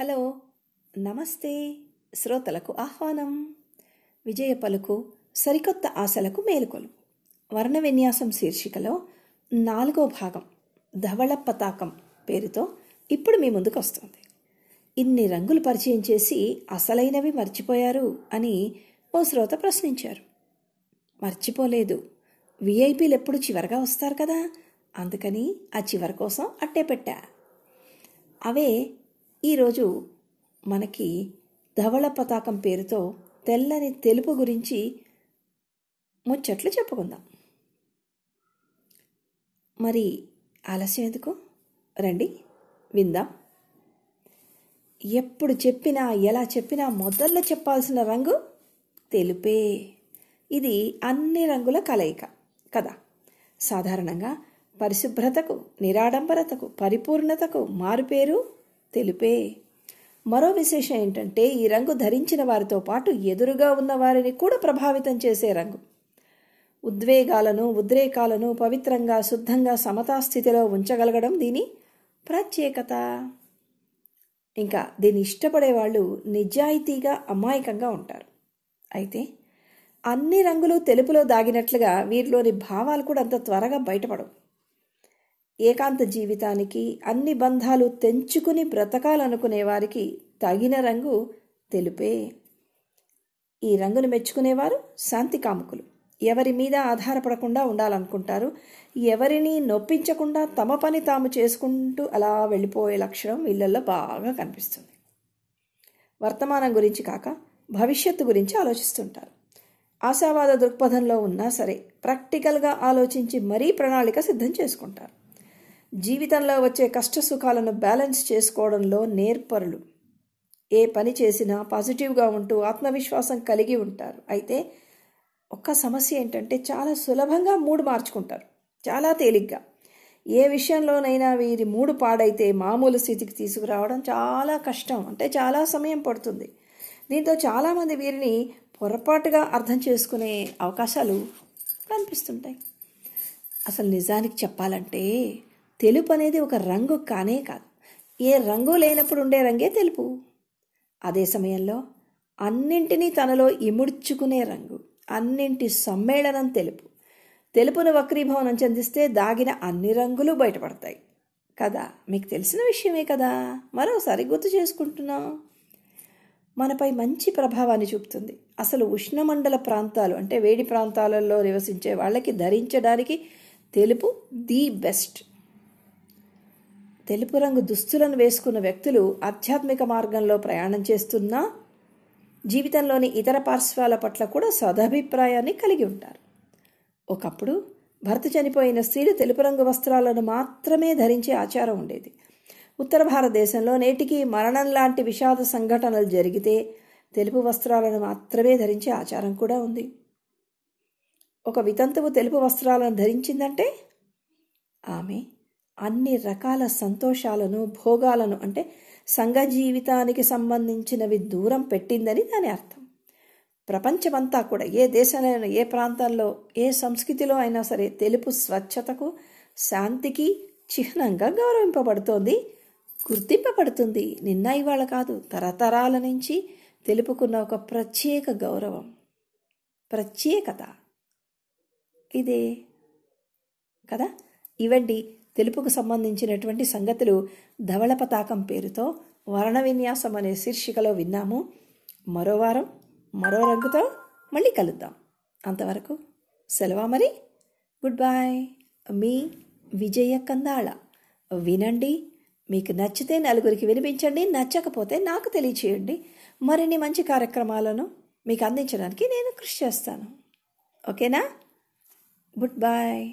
Hello నమస్తే. శ్రోతలకు ఆహ్వానం. విజయ పలుకు సరికొత్త ఆశలకు మేలుకొలు. వర్ణ విన్యాసం శీర్షికలో నాలుగో భాగం ధవళ పతాకం పేరుతో ఇప్పుడు మీ ముందుకు వస్తుంది. ఇన్ని రంగులు పరిచయం చేసి అసలైనవి మర్చిపోయారు అని ఓ శ్రోత ప్రశ్నించారు. మర్చిపోలేదు. విఐపీలు ఎప్పుడు చివరగా వస్తారు కదా? అందుకని ఆ చివరి కోసం అట్టే పెట్టా. అవే ఈరోజు మనకి ధవళ పతాకం పేరుతో తెల్లని తెలుపు గురించి ముచ్చట్లు చెప్పుకుందాం. మరి ఆలస్యం ఎందుకు? రండి విందాం. ఎప్పుడు చెప్పినా ఎలా చెప్పినా మొదల్లో చెప్పాల్సిన రంగు తెలుపే. ఇది అన్ని రంగుల కలయిక కదా? సాధారణంగా పరిశుభ్రతకు నిరాడంబరతకు పరిపూర్ణతకు మారుపేరు తెలుపే. మరో విశేషం ఏంటంటే ఈ రంగు ధరించిన వారితో పాటు ఎదురుగా ఉన్న వారిని కూడా ప్రభావితం చేసే రంగు. ఉద్వేగాలను ఉద్రేకాలను పవిత్రంగా శుద్ధంగా సమతాస్థితిలో ఉంచగలగడం దీని ప్రత్యేకత. ఇంకా దీన్ని ఇష్టపడే వాళ్ళు నిజాయితీగా అమాయకంగా ఉంటారు. అయితే అన్ని రంగులు తెలుపులో దాగినట్లుగా వీరిలోని భావాలు కూడా అంత త్వరగా బయటపడవు. ఏకాంత జీవితానికి అన్ని బంధాలు తెంచుకుని బ్రతకాలనుకునే వారికి తగిన రంగు తెలుపే. ఈ రంగును మెచ్చుకునేవారు శాంతి కాముకులు. ఎవరి మీద ఆధారపడకుండా ఉండాలనుకుంటారు. ఎవరిని నొప్పించకుండా తమ పని తాము చేసుకుంటూ అలా వెళ్ళిపోయే లక్షణం వీళ్ళల్లో బాగా కనిపిస్తుంది. వర్తమానం గురించి కాక భవిష్యత్తు గురించి ఆలోచిస్తుంటారు. ఆశావాద దృక్పథంలో ఉన్నా సరే ప్రాక్టికల్గా ఆలోచించి మరీ ప్రణాళిక సిద్ధం చేసుకుంటారు. జీవితంలో వచ్చే కష్ట సుఖాలను బ్యాలెన్స్ చేసుకోవడంలో నేర్పరులు. ఏ పని చేసినా పాజిటివ్గా ఉంటూ ఆత్మవిశ్వాసం కలిగి ఉంటారు. అయితే ఒక్క సమస్య ఏంటంటే చాలా సులభంగా మూడు మార్చుకుంటారు. చాలా తేలిగ్గా. ఏ విషయంలోనైనా వీరి మూడు పాడైతే మామూలు స్థితికి తీసుకురావడం చాలా కష్టం. అంటే చాలా సమయం పడుతుంది. దీంతో చాలామంది వీరిని పొరపాటుగా అర్థం చేసుకునే అవకాశాలు కనిపిస్తుంటాయి. అసలు నిజానికి చెప్పాలంటే తెలుపు అనేది ఒక రంగు కానే కాదు. ఏ రంగు లేనప్పుడు ఉండే రంగే తెలుపు. అదే సమయంలో అన్నింటినీ తనలో ఇముడ్చుకునే రంగు అన్నింటి సమ్మేళనం తెలుపు. తెలుపును వక్రీభవనం చెందిస్తే దాగిన అన్ని రంగులు బయటపడతాయి. కదా? మీకు తెలిసిన విషయమే కదా? మరోసారి గుర్తు చేసుకుంటున్నాం. మనపై మంచి ప్రభావాన్ని చూపుతుంది. అసలు ఉష్ణమండల ప్రాంతాలు అంటే వేడి ప్రాంతాలలో నివసించే వాళ్ళకి ధరించడానికి తెలుపు ది బెస్ట్. తెలుపు రంగు దుస్తులను వేసుకున్న వ్యక్తులు ఆధ్యాత్మిక మార్గంలో ప్రయాణం చేస్తున్నా జీవితంలోని ఇతర పార్శ్వాల పట్ల కూడా సదభిప్రాయాన్ని కలిగి ఉంటారు. ఒకప్పుడు భర్త చనిపోయిన స్త్రీలు తెలుపు రంగు వస్త్రాలను మాత్రమే ధరించే ఆచారం ఉండేది. ఉత్తర భారతదేశంలో నేటికి మరణం లాంటి విషాద సంఘటనలు జరిగితే తెలుపు వస్త్రాలను మాత్రమే ధరించే ఆచారం కూడా ఉంది. ఒక వితంతువు తెలుపు వస్త్రాలను ధరించిందంటే ఆమె అన్ని రకాల సంతోషాలను భోగాలను అంటే సంఘ జీవితానికి సంబంధించినవి దూరం పెట్టిందని దాని అర్థం. ప్రపంచమంతా కూడా ఏ దేశంలో ఏ ప్రాంతాల్లో ఏ సంస్కృతిలో అయినా సరే తెలుపు స్వచ్ఛతకు శాంతికి చిహ్నంగా గౌరవింపబడుతోంది గుర్తింపబడుతుంది. నిన్న ఇవాళ కాదు తరతరాల నుంచి తెలుపుకున్న ఒక ప్రత్యేక గౌరవం ప్రత్యేకత. ఇదే కదా? ఇవండి తెలుపుకు సంబంధించినటువంటి సంగతులు ధవళ పతాకం పేరుతో వర్ణ విన్యాసం అనే శీర్షికలో విన్నాము. మరో వారం మరో రంగుతో మళ్ళీ కలుద్దాం. అంతవరకు సెలవా మరి? గుడ్ బాయ్ మీ విజయ కందాళ. వినండి మీకు నచ్చితే నలుగురికి వినిపించండి నచ్చకపోతే నాకు తెలియచేయండి. మరిన్ని మంచి కార్యక్రమాలను మీకు అందించడానికి నేను కృషి చేస్తాను. ఓకేనా? Good bye